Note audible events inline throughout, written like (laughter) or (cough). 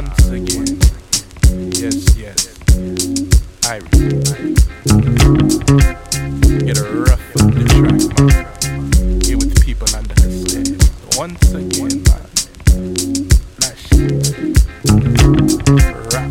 once again. Yes, yes. Irie. Get a rough on the track, man. Here with the people understand. Once again, man. Rap.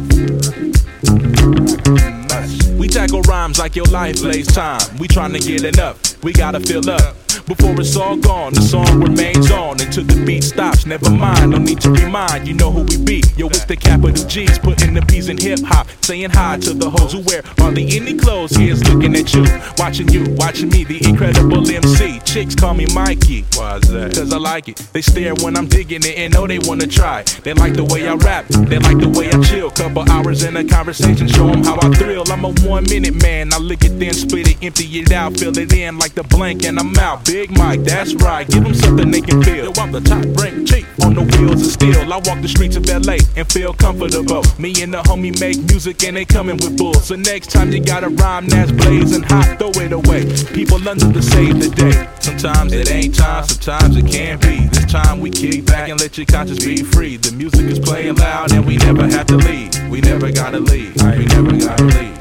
We tackle rhymes like your life lays time. We tryna get enough. We gotta fill up. Before it's all gone, the song remains on until the beat stops. Never mind, no need to remind, you know who we be. Yo, it's the capital G's, putting the P's in hip hop. Saying hi to the hoes who wear hardly any clothes. Here's looking at you, watching you, watching me, the incredible MC. Chicks call me Mikey. Why's that? Cause I like it. They stare when I'm digging it and know they wanna try. They like the way I rap, they like the way I chill. Couple hours in a conversation, show them how I thrill. I'm a one minute man, I lick it, then split it, empty it out, fill it in like the blank, and I'm out. Big Mike, that's right, give them something they can feel. Yo, I'm the top rank chief on the wheels of steel. I walk the streets of LA and feel comfortable. Me and the homie make music and they coming with bulls. So next time you got a rhyme that's blazing hot, throw it away. People under to save the day. Sometimes it ain't time, sometimes it can't be. This time we kick back and let your conscience be free. The music is playing loud and we never have to leave. We never gotta leave. We never gotta leave.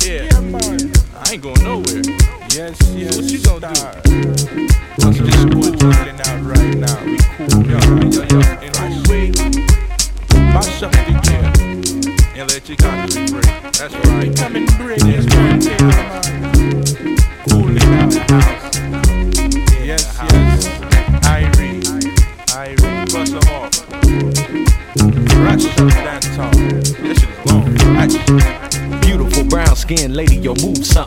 Yeah, I ain't going. Yes, yes. What you gonna do? This boy chilling out right now? We cool, Yo, yo, yo. And when we mash up the jam and let your conscience be free. That's right. Come and bring this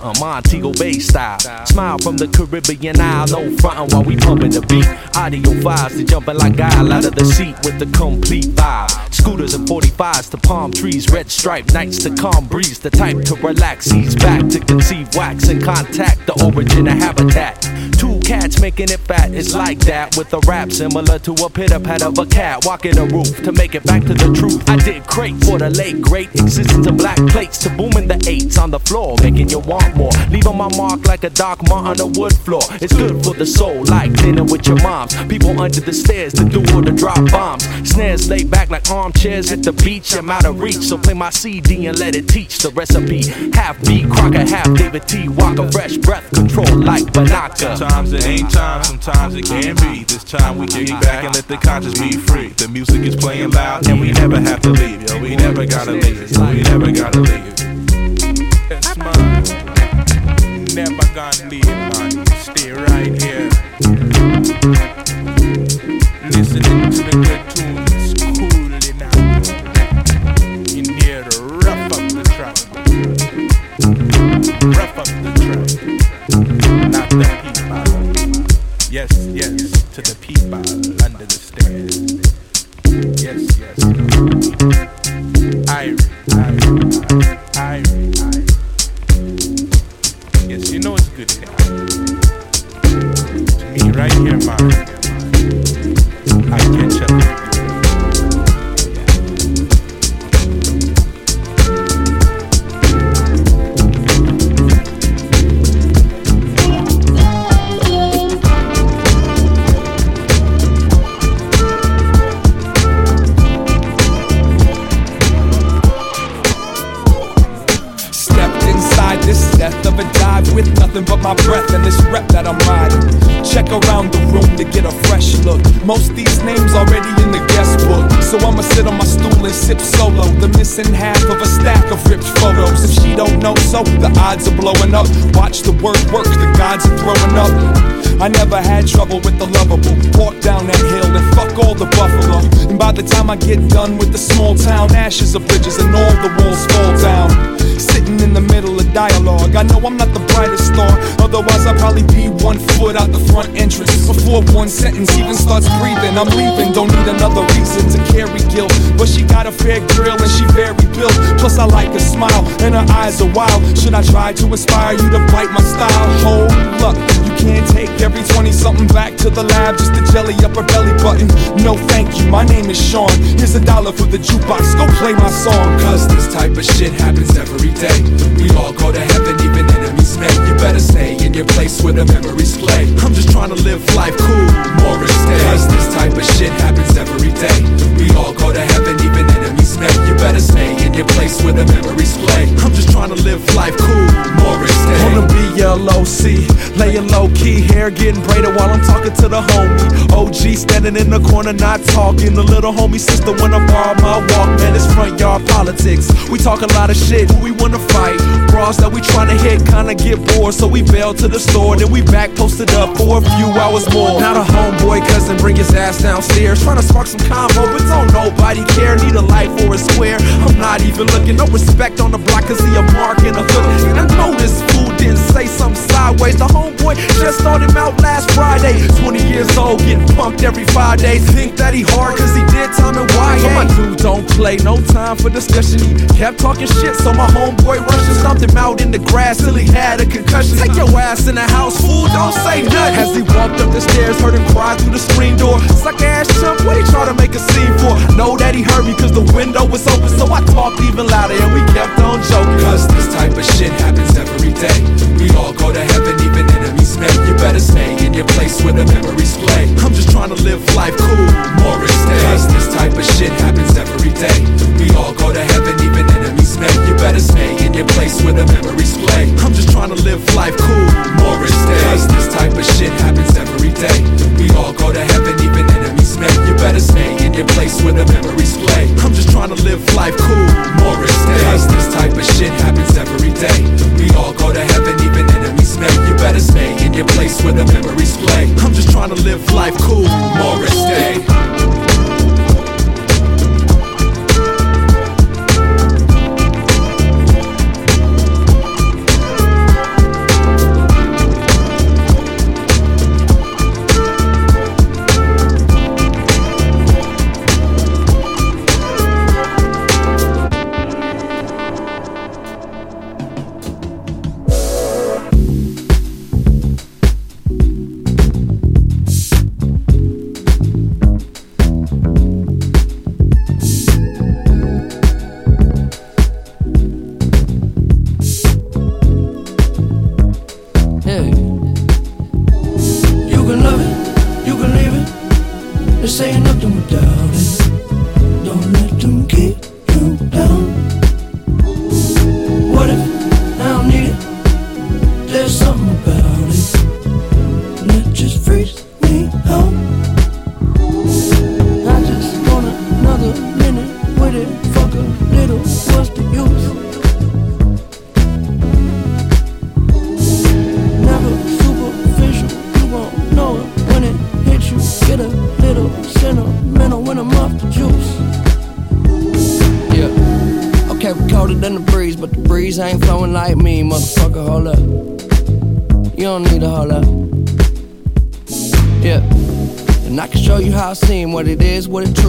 move something, Montego Bay style. Smile from the Caribbean Isle, no frontin' while we pumping the beat. Audio vibes to jumping like guile out of the seat with the complete vibe. Scooters and 45s to palm trees, red stripe nights to calm breeze. The type to relax, ease back to conceive wax and contact the origin of habitat. Two cats making it fat, it's like that with a rap similar to a pitter pat of a cat walking a roof to make it back to the truth. I did great for the late great existence of black plates to booming the eights on the floor, making you want more. Leaving my mark like a dark mark on the wood floor. It's good for the soul, like dinner with your moms. People under the stairs to do or to drop bombs. Snares laid back like armchairs at the beach. I'm out of reach, so play my CD and let it teach the recipe. Half beat, Crocker, half David T. Walker, fresh breath control like Banaka. Sometimes it ain't time, sometimes it can be. This time we kick back and let the conscience be free. The music is playing loud and we never have to leave. Yo, we never gotta leave. We never gotta leave. Never gonna leave, man. Stay right here. Listening to the good tunes, cooling out. In here to rough up the track. Rough up the track. Not the people. Yes, yes, to the people under the stairs. Yes, yes. I'm leaving. Don't need another reason to carry guilt. But she got a fair grill and she very built. Plus, I like her smile and her eyes are wild. Should I try to inspire you to bite my style? Hold up, you can't take every 20 something back to the lab just to jelly up her belly button. No, thank you. My name is Sean. Here's a dollar for the jukebox. Go play my song. Cause this type of shit happens every day. We all go to heaven, even enemies may. You better stay in your place where the memories play. I'm just trying to live life cool, low key, hair getting braided while I'm talking to the homie. OG standing in the corner, not talking. The little homie sister wanna borrow my walk, man, It's front yard politics. We talk a lot of shit, who we wanna fight. Bras that we tryna hit, kinda get bored, so we bail to the store. Then we back posted up for a few hours more. Not a homeboy cousin bring his ass downstairs, tryna spark some combo, but don't nobody care. Need a life or a square. I'm not even looking, no respect on the block, cause he a mark in a hood. And I know this didn't say something sideways. The homeboy just started him out last Friday. 20 years old, getting punked every five days. Think that he hard cause he did time and why? So my dude don't play, no time for discussion. He kept talking shit, so my homeboy rushed and stomped him out in the grass till he had a concussion. Take your ass in the house, fool, don't say nothing. As he walked up the stairs, heard him cry through the screen door. Suck ass chump, what he try to make a scene for? Know that he heard me cause the window was open, so I talked even louder and we kept on joking. Cause this type of shit happens every day. We all go to heaven, even enemies may. You better stay in your place where the memories play. I'm just trying to live life cool. Morris Day. Cause this type of shit happens every day. We all go to heaven, even enemies may. You better stay in your place where the memories play. I'm just trying to live life cool. Morris Day. Cause this type of shit happens every day. We all go to heaven, even enemies may. You better stay in your place where the memories play. I'm just trying to live life cool. Morris Day. Cause this type of shit happens every place where the memories play. I'm just trying to live life cool. Morris Day.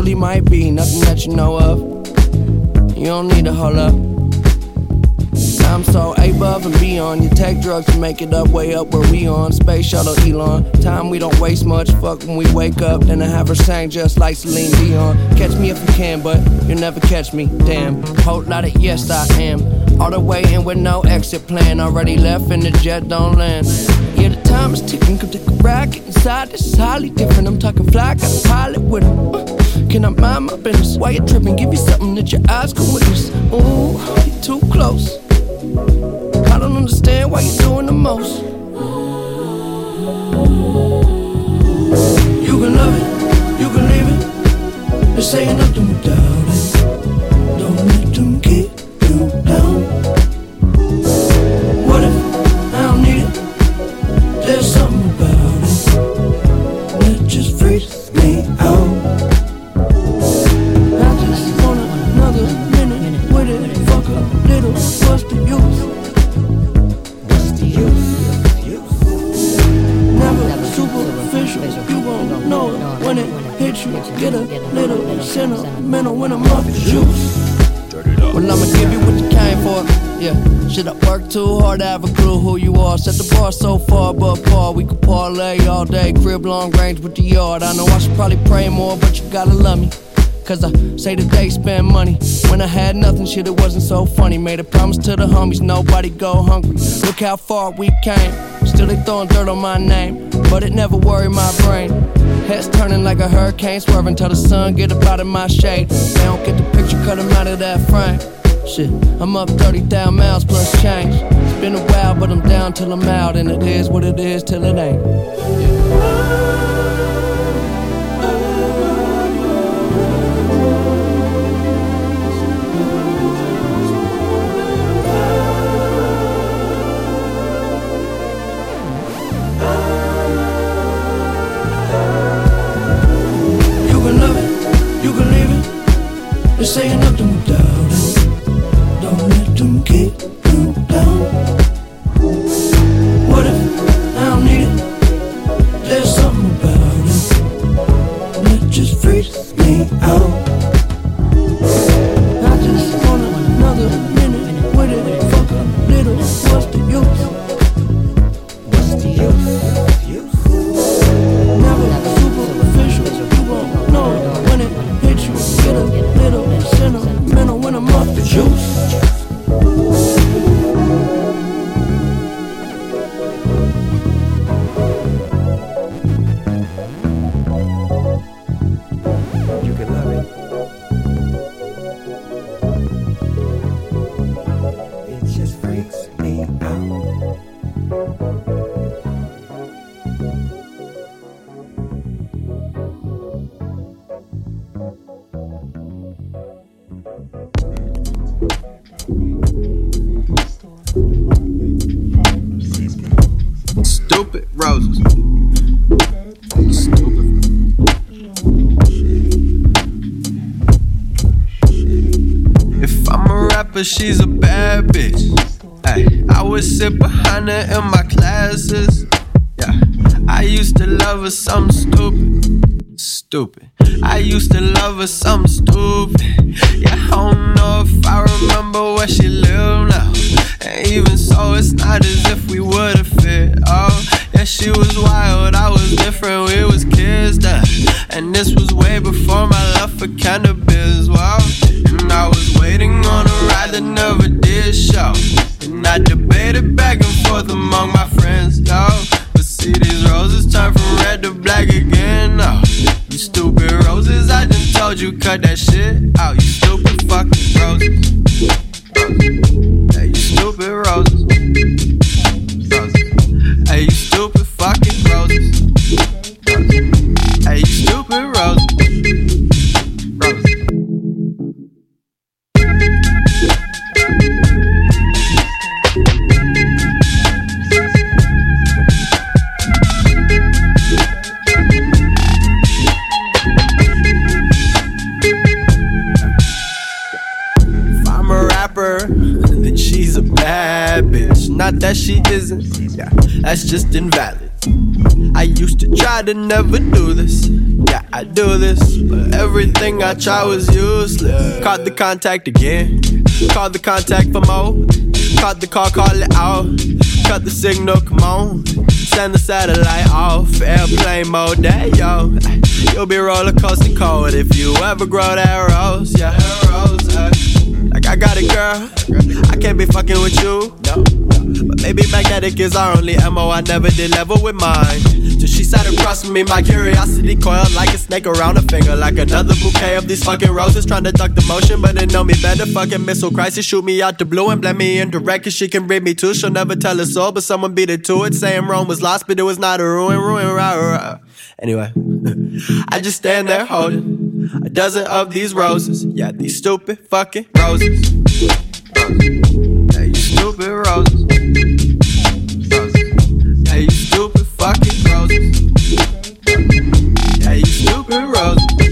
Truly might be. Nothing that you know of. You don't need to hold up. I'm so above and beyond. You take drugs to make it up, way up where we on. Space shuttle Elon. Time we don't waste much. Fuck when we wake up. Then I have her sang just like Celine Dion. Catch me if you can, but you'll never catch me. Damn. Whole lot of yes, I am. All the way in with no exit plan. Already left and the jet don't land. Yeah, the time is ticking. Come take a. Get inside. This is highly different. I'm talking fly. Got a pilot with him. Uh, Can I mind my business? Why you tripping? Give you something that your eyes can witness. Ooh, you're too close. I don't understand why you're doing the most. You can love it, you can leave it. This ain't nothing too hard to have a clue who you are? Set the bar so far, but par. We could parlay all day, crib long range with the yard. I know I should probably pray more, but you gotta love me. Cause I say that they spend money. When I had nothing, shit, it wasn't so funny. Made a promise to the homies, nobody go hungry. Look how far we came. Still they throwing dirt on my name, but it never worried my brain. Heads turning like a hurricane, swerving till the sun get up out of my shade. They don't get the picture, cut 'em out of that frame. Shit, I'm up 30,000 miles plus change. It's been a while, but I'm down till I'm out, and it is what it is till it ain't. Saying nothing without but she's a bad bitch. Ay, I would sit behind her in my classes. Yeah, I used to love her something stupid. Stupid. I used to love her something stupid. Yeah, I remember she lived now. And even so, it's not as if we would've fit. Oh, yeah, she was wild, I was different, we was kids then. And this was way before my love for cannabis. Wow. And I was waiting on a ride that never did show. And I debated back and forth among my friends, yo. But see, these roses turn from red to black again, oh. no. You stupid roses, I just told you cut that shit to never do this, yeah, I do this, but everything I try was useless. Caught the contact again, called the contact for more, caught the call, call it out, cut the signal, come on. Send the satellite off, airplane mode, there yo. You'll be roller coaster cold if you ever grow that rose, yeah. Rose, uh. Like I got a girl, I can't be fucking with you. No. But maybe magnetic is our only MO. I never did level with mine. Till she sat across from me, my curiosity coiled like a snake around a finger. Like another bouquet of these fucking roses trying to duck the motion. But they know me better. Fucking missile crisis, shoot me out the blue and blame me indirect. Cause she can read me too. She'll never tell us all, but someone beat it to it. Saying Rome was lost, but it was not a ruin, ruin, rah, rah. Anyway, (laughs) I just stand there holding a dozen of these roses. Yeah, these stupid fucking roses. Uh, yeah, you stupid roses. roses. Fucking roses. Yeah, you stupid roses.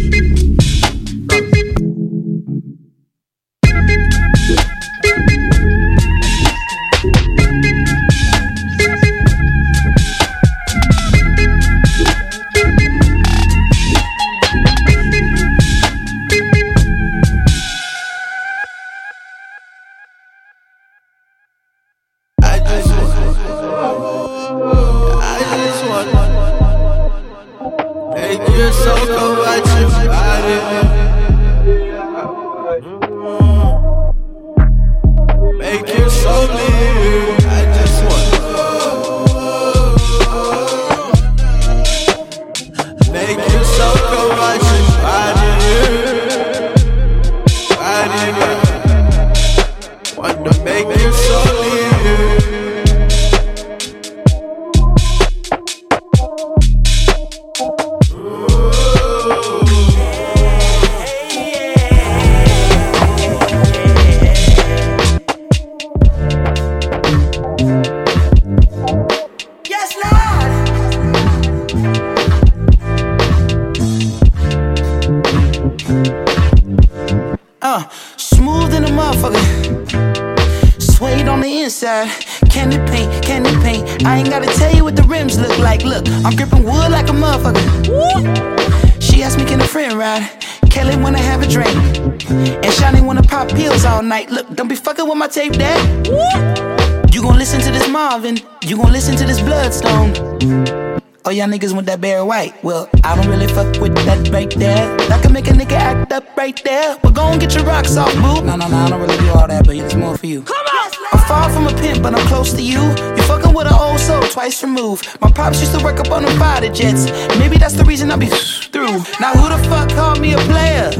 Niggas want that Barry White. Well, I don't really fuck with that right there. That can make a nigga act up right there. But go and get your rocks off, boo. No, no, no, I don't really do all that, but it's more for you. Come on! I'm far from a pimp, but I'm close to you. You're fucking with an old soul twice removed. My pops used to work up on the fighter jets. Maybe that's the reason I be through. Now, who the fuck called me a player?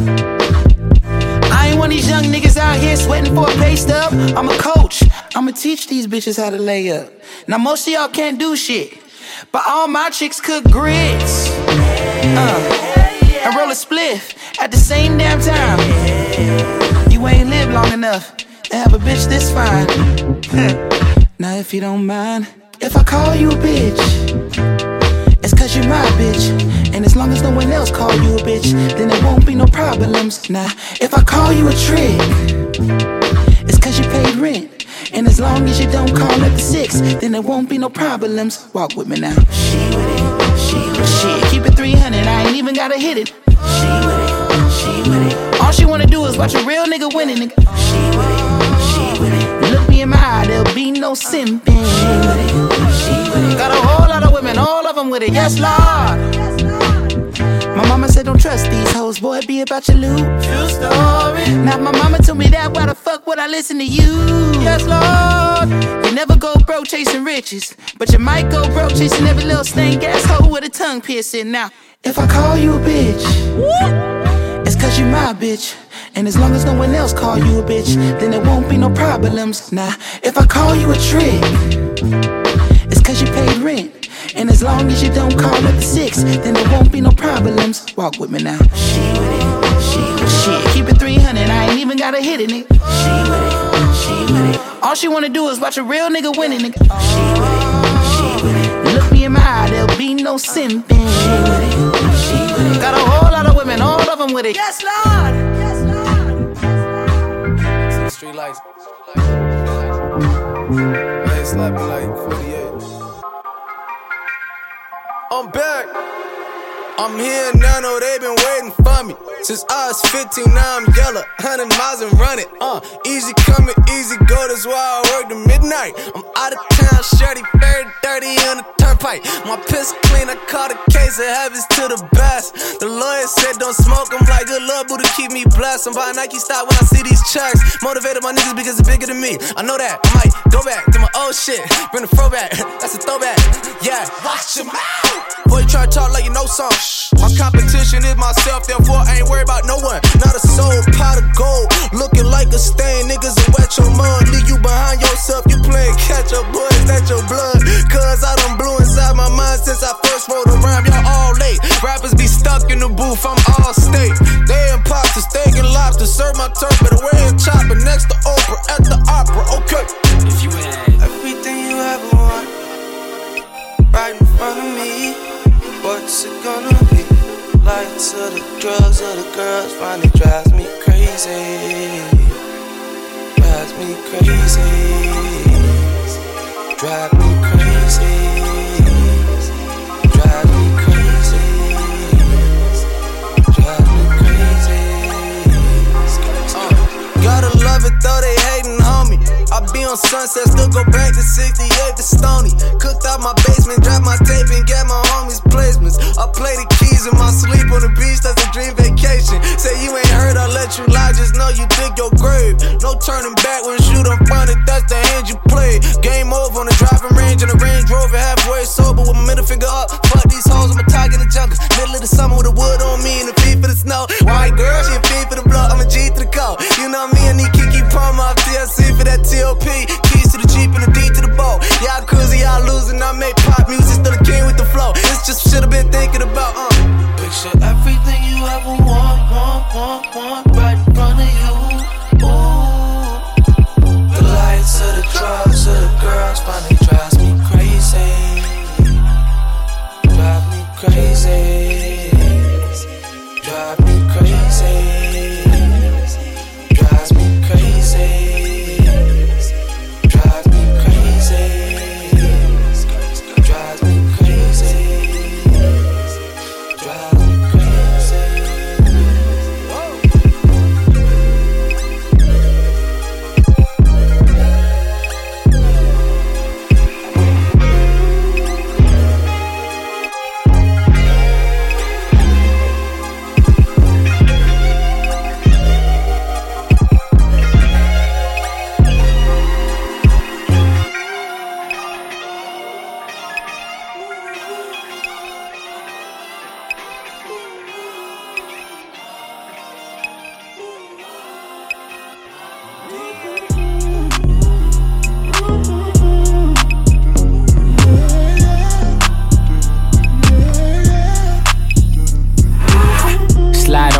I ain't one of these young niggas out here sweating for a pay stub. I'm a coach. I'ma teach these bitches how to lay up. Now, most of y'all can't do shit. But all my chicks cook grits. Uh, and roll a spliff at the same damn time. You ain't lived long enough to have a bitch this fine. (laughs) now, if you don't mind, if I call you a bitch, it's cause you're my bitch. And as long as no one else call you a bitch, then there won't be no problems. Now, if I call you a trick, it's cause you paid rent. And as long as you don't call at the six, then there won't be no problems. Walk with me now. She with it, she with it. Shit, keep it 300, I ain't even gotta hit it. She with it, she with it. All she wanna do is watch a real nigga winning, nigga. She with it, she with it. Look me in my eye, there'll be no simping. She with it, she with it. Got a whole lot of women, all of them with it, yes, Lord. My mama said don't trust these hoes, boy, be about your loot. True story. Now my mama told me that, why the fuck would I listen to you? Yes, Lord. You never go broke chasing riches, but you might go broke chasing every little stank ass hoe with a tongue piercing. Now, if I call you a bitch, it's cause you my bitch. And as long as no one else call you a bitch, then there won't be no problems. Now, if I call you a trick, it's cause you paid rent. And as long as you don't call at the six, then there won't be no problems. Walk with me now. She with it, she with it. Shit, keep it 300, I ain't even gotta hit it, nigga. She with it, she with it. All she wanna do is watch a real nigga winning, nigga. She with it, she with it. Look me in my eye, there'll be no simping. She with it, she with it. Got a whole lot of women, all of them with it. Yes, Lord. Yes, Lord. Street lights. Man, slapping like 48. I'm back. I'm here now, know they been waiting for me. Since I was 15, now I'm yellow. 100 miles and running. Uh, easy coming, easy go, that's why I work to midnight. I'm out of town, shirty, very dirty on the turnpike. My piss clean, I caught a case of habits to the best. The lawyer said don't smoke, I'm like, good luck, boo, to keep me blessed. I'm buying Nike stock when I see these checks. Motivated my niggas because it's bigger than me. I know that. I might go back to my old shit, bring the throwback. (laughs) That's a throwback. Yeah, watch your mouth. Boy, you try to talk like you know something. My competition is myself, therefore I ain't worried about no one. Not a soul, pot of gold, looking like a stain. Niggas will wet your mud, leave you behind yourself. You playing catch up, boy, that's your blood. Cause I done blew inside my mind since I first wrote a rhyme. Y'all all late. Rappers be stuck in the booth, I'm all state. They imposters, steak and lobster. Serve my turf, but away and chopper next to Oprah at the opera. Okay. If you had everything you ever want, right in front of me, what's it gonna be? lights of the drugs of the girls finally drives me crazy. Drives me crazy. Drive me crazy. Drive me crazy. Drive me crazy. Uh, gotta love it though they hating. I be on sunset, still go back to 68 to Stony. Cooked out my basement, drop my tape and get my homies placements. I play the keys in my sleep on the beach, that's a dream vacation. Say you ain't heard, I let you lie, just know you dig your grave. No turning back when done find it, that's the hand you play. Game over on the driving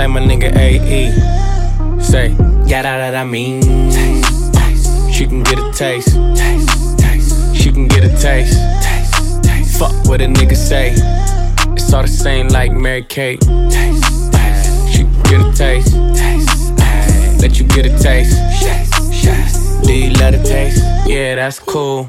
like my nigga AE. Say, yeah, that, that I mean. Taste, taste. She can get a taste. taste, taste. She can get a taste. taste, taste. Fuck what a nigga say. It's all the same like Mary Kate. Taste, taste. She can get a taste. taste, taste. Let you get a taste. Do you love the taste? Yeah, that's cool.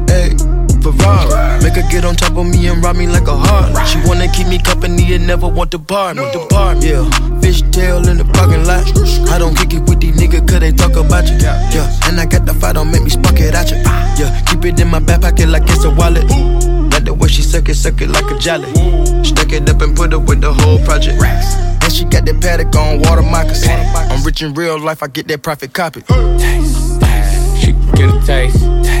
Ferrari. Make her get on top of me and rob me like a heart. She wanna keep me company and never want to bar me. The bar, yeah. Fish tail in the parking lot. I don't kick it with these niggas cause they talk about you. Yeah, and I got the fight, don't make me spark it at you. Yeah, keep it in my back pocket like it's a wallet. Like the way she suck it, suck it like a jelly. Stuck it up and put it with the whole project. And she got that paddock on water moccasin. I'm rich in real life, I get that profit copy. Taste, taste. She get a taste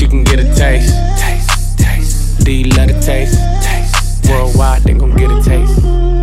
Taste you can get a taste. Taste, taste. Do you love the taste? Taste. Worldwide, they gon' get a taste.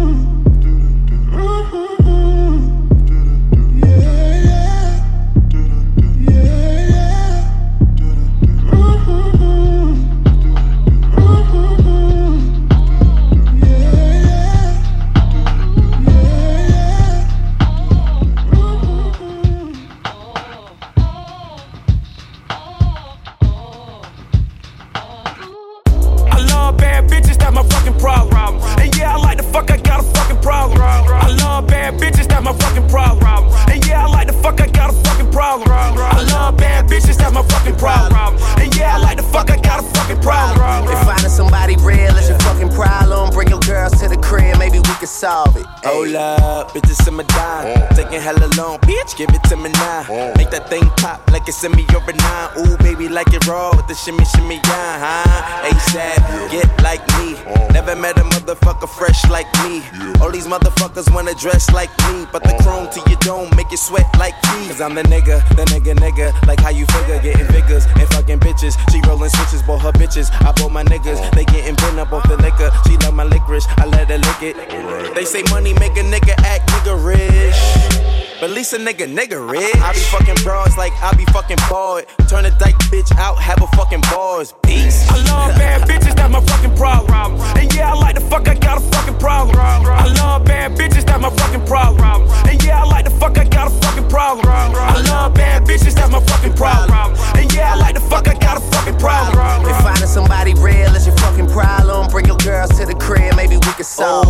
Nigga, nigga rich. I be fucking bras like I be fucking bored.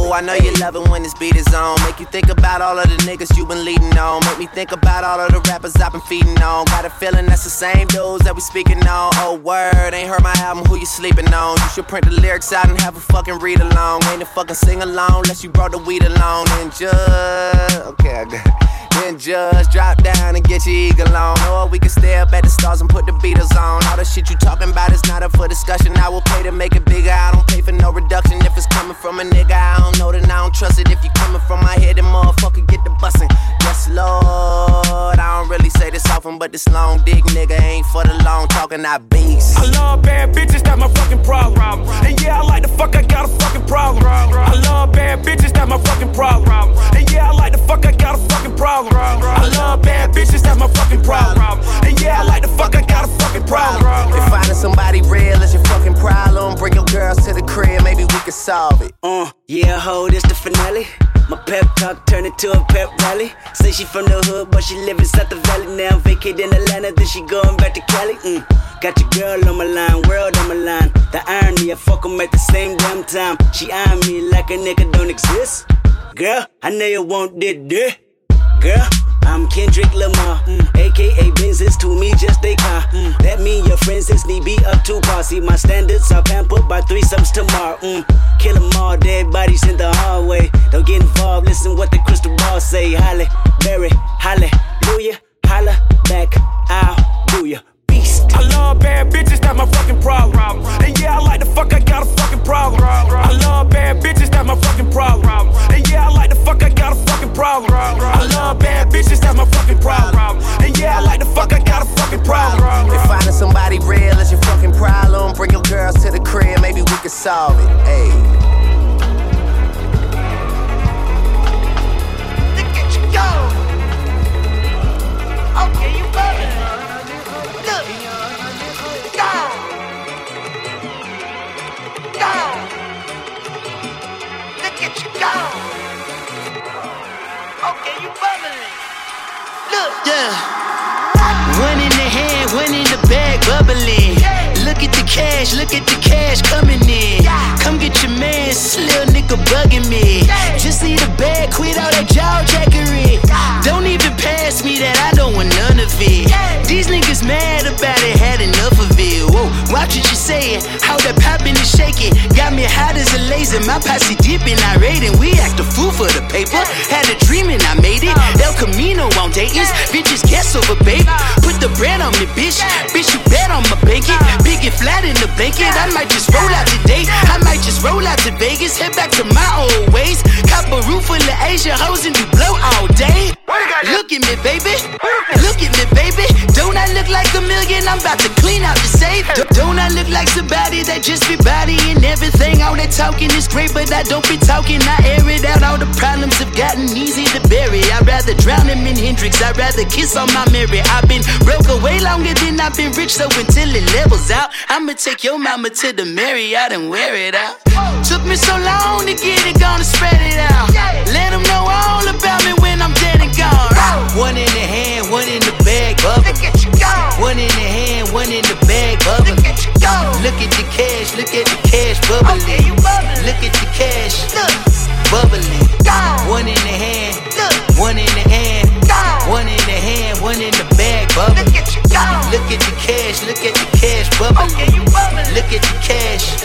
Solve Oh, I know you love it when this beat is on. Make you think about all of the niggas you been leading on. Make me think about all of the rappers I've been feeding on. Got a feeling that's the same dudes that we speaking on. Oh, word, ain't heard my album, who you sleeping on? You should print the lyrics out and have a fucking read along. Ain't a fucking sing along unless you brought the weed along. And just, okay, I got it. Then just drop down and get your eagle on. Or we can stay up at the stars and put the Beatles on. All the shit you talking about is not up for discussion. I will pay to make it bigger. I don't pay for no reduction. If it's coming from a nigga, I don't know, then I don't trust it. If you coming from my head, then motherfucker get the bussin'. Yes, Lord. I don't really say this often, but this long dick nigga ain't for the long talking, I beast. I love bad bitches, that's my fucking problem. And yeah, I like the fuck, I got a fucking problem. I love bad bitches, that's my fucking problem. And yeah, I like the fuck, I got a fucking problem. I love bad bitches, that's my fucking problem. And yeah, I like the fuck, I got a fucking problem. If finding somebody real is your fucking problem, bring your girls to the crib, maybe we can solve it. Uh, yeah, ho, this the finale. My pep talk turned into a pep rally. Say she from the hood, but she live inside the valley now. Vacate in Atlanta, then she going back to Cali. Mm. Got your girl on my line, world on my line. The irony, I fuck 'em at the same damn time. She eyeing me like a nigga don't exist. Girl, I know you want that dick. Girl, I'm Kendrick Lamar, mm. aka Benzes to me just a car. Mm. That mean your friends is need be up to par. See my standards are pampered by threesomes tomorrow. Mm. Kill 'em all, dead bodies in the hallway. Don't get involved, listen what the crystal ball say. Halle, Berry, hallelujah, holla back, I'll rather drown him in Hendrix. I'd rather kiss on my Mary. I've been broke away longer than I've been rich, so until it levels out, I'ma take your mama to the Marriott and wear it out. Took me so long to get it, gonna spread it out. Let them know all about me when I'm dead and gone. One in the hand, one in the bag, bubble. One in the hand, one in the bag, bubble. Look at the cash, look at the cash bubbling. Look at the cash, bubbling. One in the hand, one in the hand, one in the hand, one in the bag, bubbling. Look at the cash, look at the cash oh, bubbling. Look at the cash,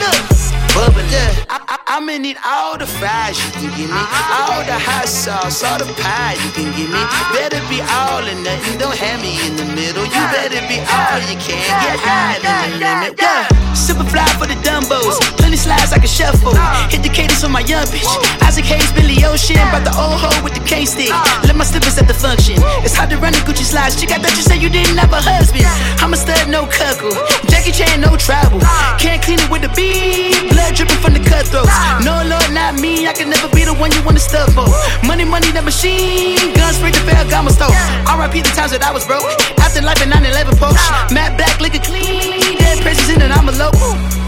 bubbling. I, I, I'ma need all the fries you can give me, uh-huh. all the hot sauce, all the pie you can give me. Uh-huh. Better be all or nothing, don't have me in the middle. You better be all you can, get higher than the limit. Yeah, super fly for the dumbos, plenty slides I can shuffle. Uh. Hit the cadence for my young bitch. Isaac Hayes, Billy Ocean, brought the old hoe with the cane stick. Uh. Let my slippers at the function. It's hard to run the Gucci slides. Chick, I thought you said you didn't have a husband. I'm a stud, no cuckoo. Jackie Chan, no travel. Can't clean it with the beat. Blood dripping from the cutthroats. No, Lord, not me. I can never be the one you wanna stuff for. Money, money, the machine. Guns straight to Ferragamo store. RIP the times that I was broke. Afterlife in 9 11 Porsche. Matte black, liquor clean. Dead presents in an envelope.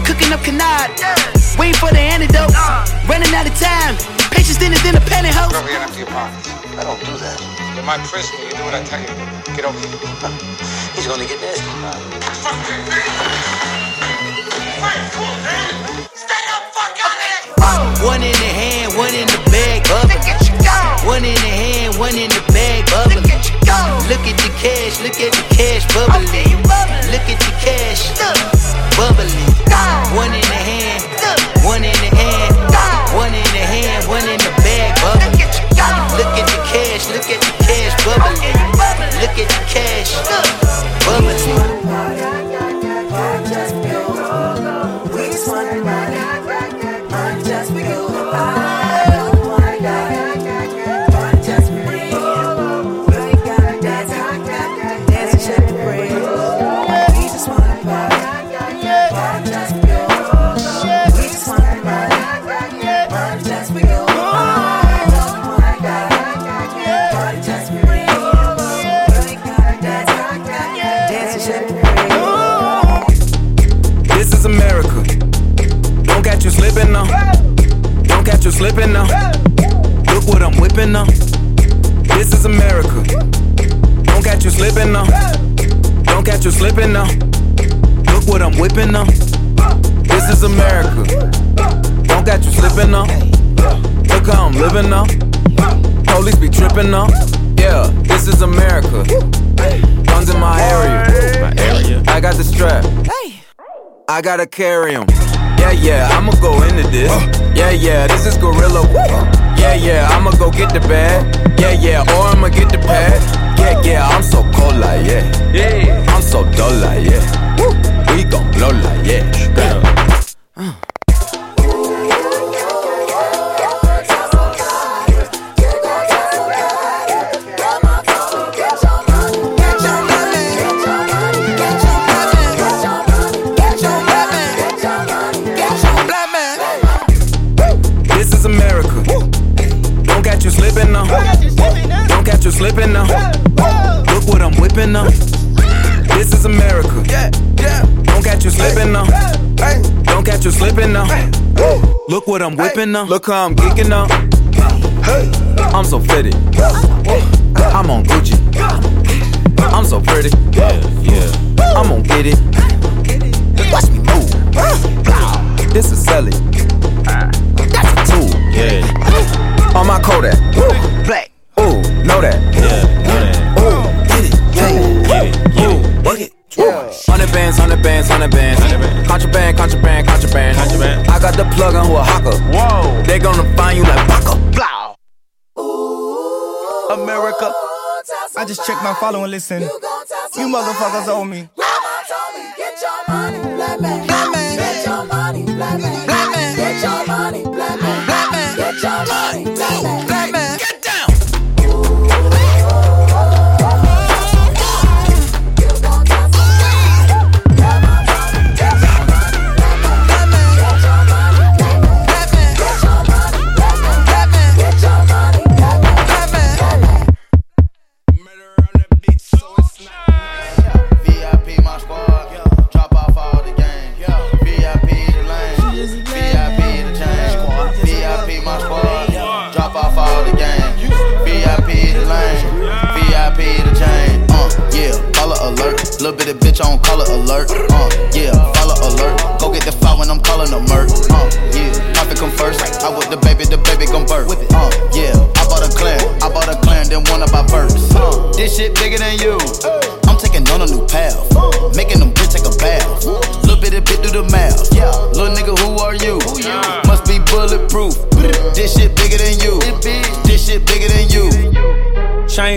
Cooking up canard. Waiting for the antidote. Running out of time. Patience thinner than a pantyhose. Don't do that. Might press me. You do what I tell you. Get. He's gonna get nasty. One in the hand, one in the bag, uh. bubbling. One in the hand, one in the bag, uh. bubbling. Look at the cash, look at the I gotta carry 'em. Yeah, yeah, I'ma go into this. Yeah, yeah, this is Gorilla. Yeah, yeah, I'ma go get the bag. Yeah, yeah, or I'ma get the pad. Yeah, yeah, what I'm now. Look how I'm geeking now. I'm so fitted. I'm on Gucci. I'm so pretty. Yeah, yeah. I'm gonna get it. Watch me move. This is Sally. That's a tool. Yeah. On my Kodak. I just checked my follow and listen. You motherfuckers owe me. Get your money, black man. Black man. Get your money, black man. Black man. Get your money, black man. Black man. Get your money. Black man.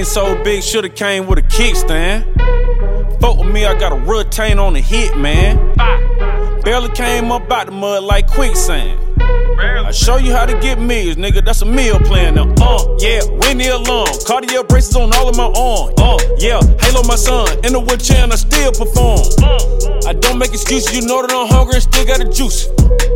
So big, shoulda came with a kickstand. Fuck with me, I got a retain on the hit, man. Barely came up out the mud like quicksand. I show you how to get meals, nigga. That's a meal plan now. Uh, yeah, Winnie alone. Cartier braces on all of my arm. Uh, yeah, Halo my son. In the wheelchair and I still perform. I don't make excuses, you know that I'm hungry and still got the juice.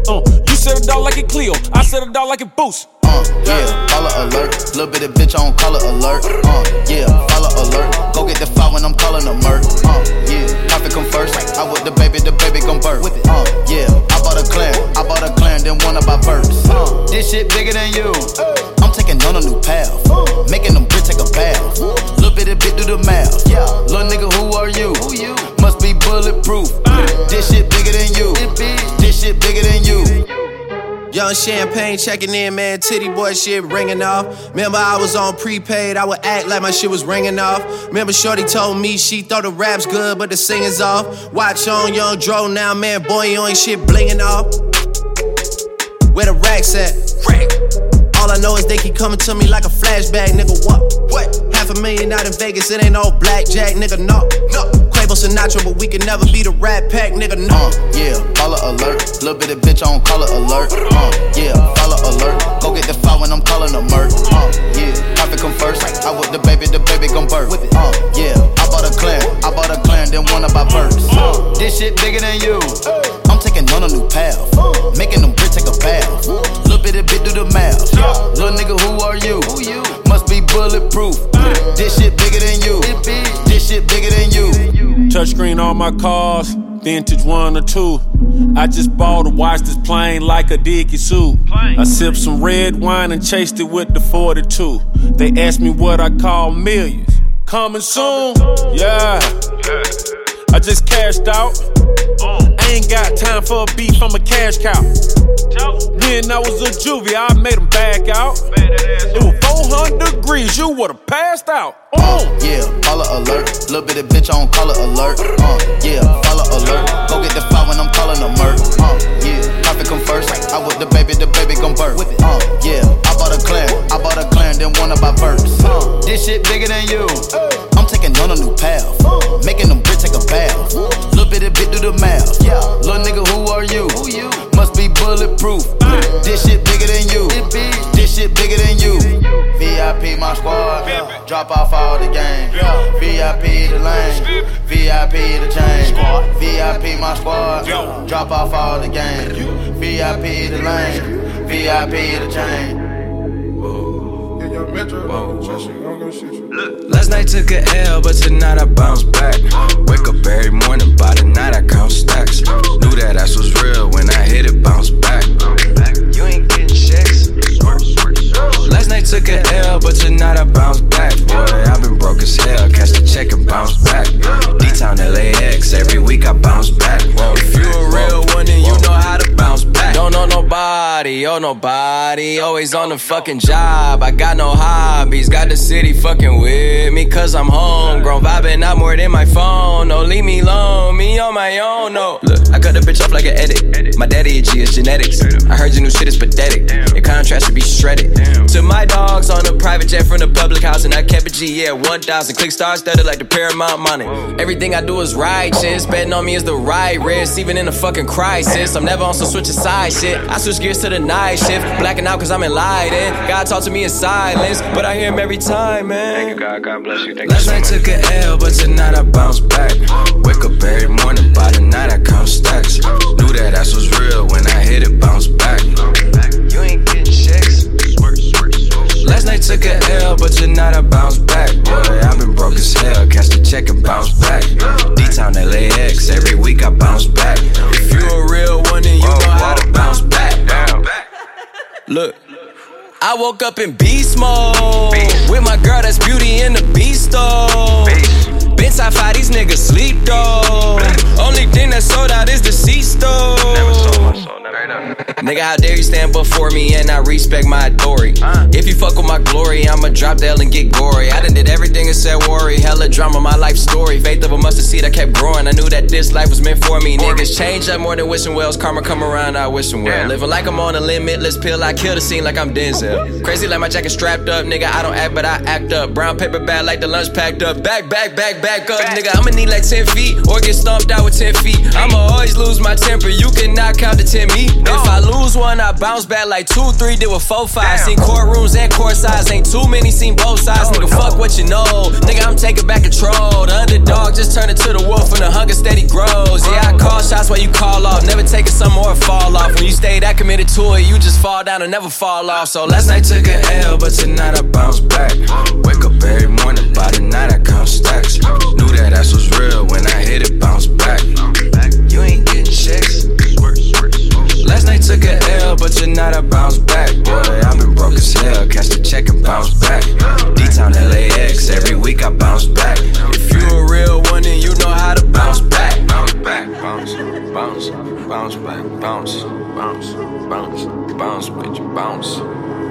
Uh, you said it out like a Clio, I said it out like a boost. Uh, yeah, follow alert. Little bit of bitch on color alert. Uh, yeah, follow alert. Go get the file when I'm calling a murk. Uh, yeah, profit come first. I with the baby, the baby gon' birth. Uh, yeah, I bought a clan, I bought a clan, then one of my verse. Uh, this shit bigger than you. I'm taking on a new path. Making them bitch take a bath. Little bit of bit do the math. Little nigga, who are you? Must be bulletproof. This shit bigger than you. This shit bigger than you. Young champagne checking in, man. Titty boy shit ringing off. Remember, I was on prepaid. I would act like my shit was ringing off. Remember, Shorty told me she thought the rap's good, but the singing's off. Watch on Young Dro now, man. Boy, you ain't shit blinging off. Where the racks at? Rack. All I know is they keep coming to me like a flashback, nigga. What? What? Half a million out in Vegas, it ain't no blackjack, nigga. No, no. Quavo Sinatra, but we can never be the Rat Pack, nigga. No. Uh, yeah, caller alert. Little bit of bitch on caller alert. Uh, yeah, follow alert. Go get the file when I'm calling a murk. Uh, yeah, profit come first. I with the baby, the baby gon' birth. Uh, yeah, I bought a clan. I bought a clan, then one of my perks. Uh, this shit bigger than you. I'm taking on a new path. Making them bricks take a bath. Little bit of bit do the math. Little nigga, who are you? Who you? Must be bulletproof. This shit bigger than you. This shit bigger than you. Touchscreen on my cars, vintage one or two. I just bought a watch this plane like a dicky suit. I sipped some red wine and chased it with the 42. They asked me what I call millions. Coming soon, yeah. I just cashed out. I ain't got time for a beef, I'm a cash cow. When I was a juvie, I made them back out. It was 400 degrees, you would've passed out. Uh, yeah, caller alert. Little bit of bitch on caller alert. Uh, yeah, follow alert. Go get the file when I'm calling a murk. Uh, yeah, profit come first. I with the baby, the baby gon' birth. Uh, yeah, I bought a clan. I bought a clan, then one of my verse. Uh, this shit bigger than you. I'm taking on a new path. Making them bricks take a bath. Little bit of bit do the math. Little nigga, who are you? Must be bulletproof. This shit bigger than you. This shit bigger than you. VIP my squad. Drop off all the game. VIP the lane. VIP the chain. VIP my squad. Drop off all the game. VIP the lane. VIP the chain. Last night took a L, but tonight I bounce back. Wake up every morning, by the night I count stacks. Knew that ass was real when I hit it, bounce back. You ain't getting checks. Last night took a L, but tonight I bounce back. Boy, I've been broke as hell, catch the check and bounce back. D-Town LAX, every week I bounce back. Whoa, if you a real one, then you know how to bounce back. Don't know nobody, oh nobody, always on the fucking job. I got no hobbies, got the city fucking with me, cause I'm homegrown. Vibing out more than my phone, no, leave me alone, me on my own, no. Look, I cut the bitch off like an edit. My daddy a G, it's genetics. I heard your new shit is pathetic. Your contrast should be shredded. To my dogs on a private jet from the public house, and I kept a G, yeah, 1,000. Click stars studded like the Paramount money. Everything I do is righteous. Betting on me is the right risk, even in a fucking crisis. I'm never on some switch side shit. I switch gears to the night shift. Blacking out cause I'm enlightened. God talk to me in silence, but I hear him every time, man. Thank you, God. God bless you. Thank Last night took a L, but tonight I bounce back. Wake up every morning, by the night I count stacks. Knew that ass was real when I hit it, bounce check and bounce back. D-Town LAX, every week I bounce back. If you a real one, then you know how to bounce back. Look. I woke up in beast mode with my girl that's beauty in the beast mode. Been top five, these niggas sleep though. Only thing that sold out is the seat stove. Nigga, how dare you stand before me and I respect my authority? If you fuck with my glory, I'ma drop the L and get gory. I done did everything and said worry. Hella drama, my life story. Faith of a mustard seed, I kept growing. I knew that this life was meant for me. Niggas change up more than wishing wells. Karma come around, I wish them well. Living like I'm on a limitless pill, I kill the scene like I'm Denzel. Crazy like my jacket strapped up, nigga. I don't act, but I act up. Brown paper bag like the lunch packed up. Back, back, back, back up, nigga. I'ma need like 10 feet or get stomped out with 10 feet. I'ma always lose my temper. You cannot count to 10 me. If I lose one, I bounce back like 2, 3, did with 4, 5. Seen courtrooms and court sides. Ain't too many, seen both sides. Nigga, fuck what you know. Nigga, I'm taking back control. The underdog just turned into the wolf and the hunger steady grows. Yeah, I call shots while you call off. Never take it some more fall off. When you stay that committed to it, you just fall down and never fall off. So last night took an L, but tonight I bounce back. Wake up every morning, by the night I count stacks. Knew that ass was real when I hit it, bounce back. You ain't getting checks. Last night took a L, but tonight I bounce back. Boy, I've been broke as hell. Catch the check and bounce back. D-Town LAX, every week I bounce back. If you a real one, then you know how to bounce back. Bounce back, bounce, bounce, bounce back, bounce, bounce, bounce, bounce, bitch, bounce.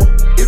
phone.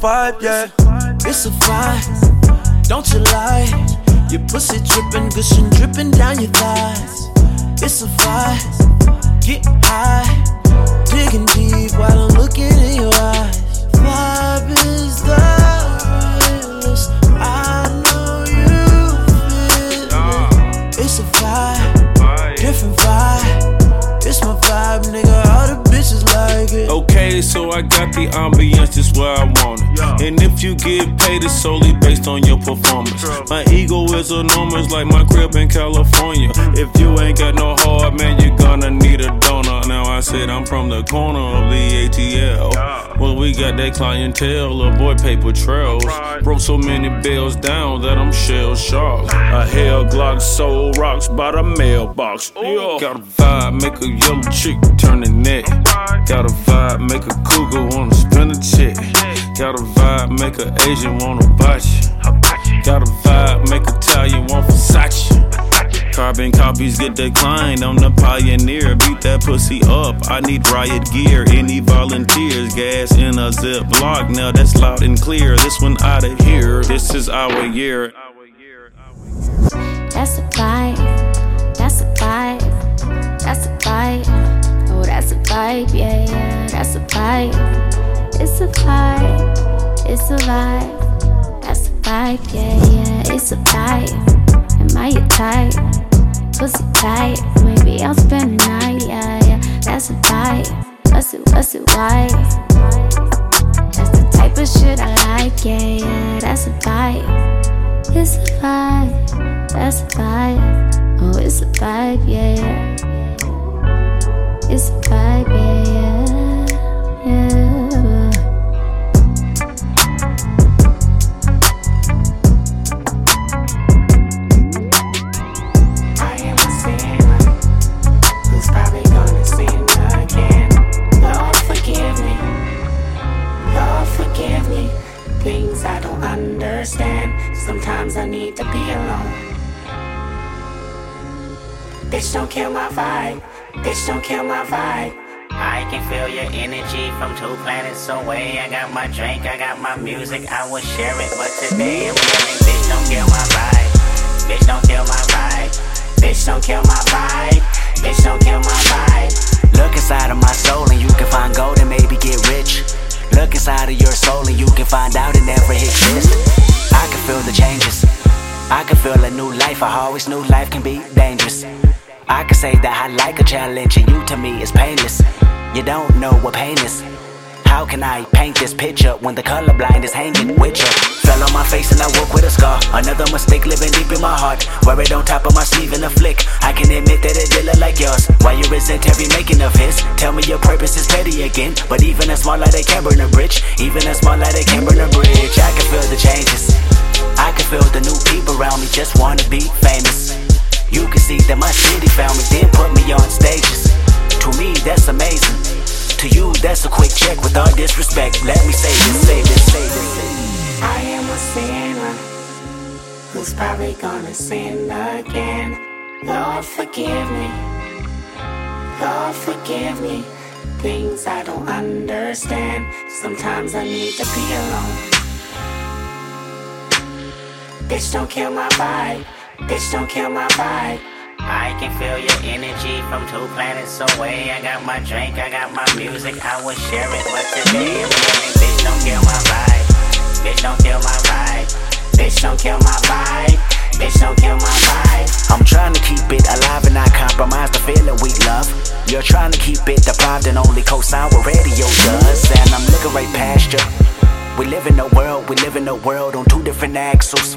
vibe, yeah. It's a vibe, don't you lie. Your pussy dripping, gushing, dripping down your thighs. It's a vibe, get high, digging deep while I'm looking in your eyes. Vibe is the realest. I know you feel it. It's a vibe, different vibe. It's my vibe, nigga. All the bitches like it. Okay, so I got the ambiance just where I want it. And if you get paid, it's solely based on your performance. My ego is enormous, like my crib in California. If you ain't got no heart, man, you're gonna need a donor. Now I said I'm from the corner of the ATL. Well, we got that clientele, avoid paper trails. Broke so many bills down that I'm shell shocked. A hell Glock sold rocks by the mailbox. Yo. Got a vibe, make a yellow chick turn the neck. Got a vibe, make a cougar wanna spin a chick. Got a vibe vibe, make a Asian wanna botch you. Got a vibe, make Italian want Versace. Carbon copies get declined, I'm the pioneer. Beat that pussy up, I need riot gear. Any volunteers, gas in a Ziploc, now that's loud and clear. This one out of here, this is our year. That's a vibe, that's a vibe, that's a vibe. Oh, that's a vibe, yeah, yeah, that's a vibe. It's a vibe. It's a vibe. That's a vibe. Yeah, yeah. It's a vibe. Am I your type? Pussy tight. Maybe I'll spend the night. Yeah, yeah. That's a vibe. What's it? What's it? Why? That's the type of shit I like. Yeah, yeah. That's a vibe. It's a vibe, that's a vibe. Oh, it's a vibe, yeah, yeah. It's a vibe, yeah, vibe. Bitch, don't kill my vibe. I can feel your energy from two planets away. I got my drink, I got my music, I will share it. But today I'm bitch, don't kill my vibe. Bitch, don't kill my vibe. Bitch, don't kill my vibe. Bitch, don't kill my vibe. Look inside of my soul and you can find gold and maybe get rich. Look inside of your soul and you can find out it never exists. I can feel the changes. I can feel a new life. I always knew life can be dangerous. I can say that I like a challenge, and you to me is painless. You don't know what pain is. How can I paint this picture when the colorblind is hanging with you? Fell on my face and I woke with a scar. Another mistake living deep in my heart. Wear it on top of my sleeve in a flick. I can admit that it did look like yours. Why you resent every making of his? Tell me your purpose is petty again. But even a small light, they can burn a bridge. Even a small light, they can burn a bridge. I can feel the changes. I can feel the new people around me just wanna be famous. You can see that my city found me, then put me on stages. To me, that's amazing. To you, that's a quick check with all disrespect. Let me say this, say this, say this. I am a sinner who's probably gonna sin again. Lord, forgive me. Lord, forgive me. Things I don't understand. Sometimes I need to be alone. Bitch, don't kill my vibe. Bitch, don't kill my vibe. I can feel your energy from two planets away. I got my drink, I got my music, I will share it. But today I'm feeling, bitch, don't kill my vibe. Bitch, don't kill my vibe. Bitch, don't kill my vibe. Bitch, don't kill my vibe. I'm trying to keep it alive and not compromise the feeling we love. You're trying to keep it deprived and only co-sign what radio does. And I'm looking right past you. We live in a world, we live in a world on two different axles.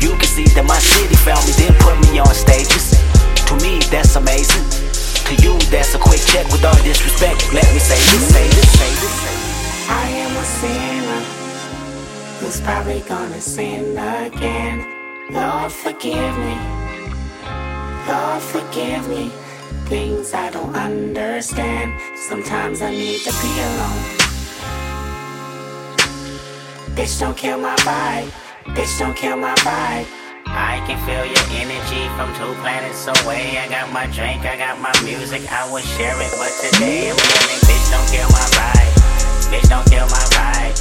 You can see that my city found me, then put me on stages. To me, that's amazing. To you, that's a quick check with all disrespect. Let me say this, say this, say this. I am a sinner who's probably gonna sin again. Lord, forgive me. Lord, forgive me. Things I don't understand. Sometimes I need to be alone. Bitch, don't kill my vibe. Bitch, don't kill my vibe. I can feel your energy from two planets away. I got my drink, I got my music, I will share it. But today I'm feeling, bitch, don't kill my vibe. Bitch, don't kill my vibe.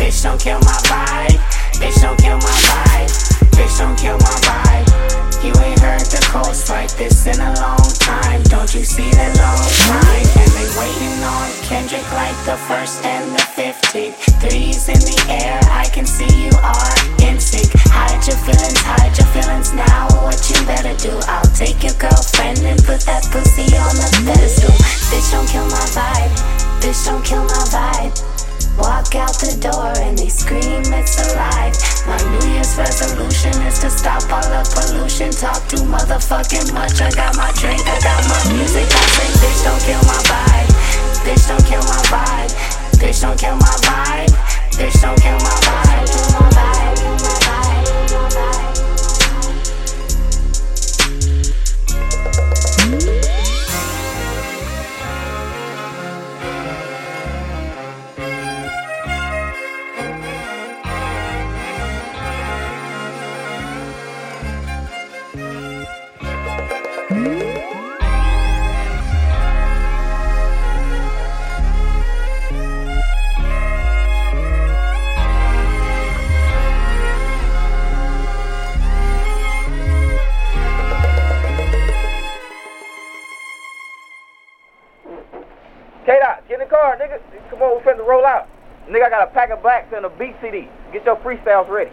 Bitch, don't kill my vibe. Bitch, don't kill my vibe. Bitch, don't kill my vibe. You ain't heard the coast like this in a long time. Don't you see the long line? They waiting on Kendrick like the first and the 15th. Threes in the air, I can see you are in sync. Hide your feelings, hide your feelings now. What you better do? I'll take your girlfriend and put that pussy on the pedestal. Bitch, don't kill my vibe. Bitch, don't kill my vibe. Walk out the door and they scream it's alive. My New Year's resolution is to stop all the pollution. Talk too motherfucking much. I got my drink, I got my music. I say, bitch, don't kill my vibe. Bitch, don't kill my vibe. Bitch, don't kill my vibe. Bitch, don't kill my vibe. roll out. Nigga, I got a pack of blacks and a beat CD. Get your freestyles ready.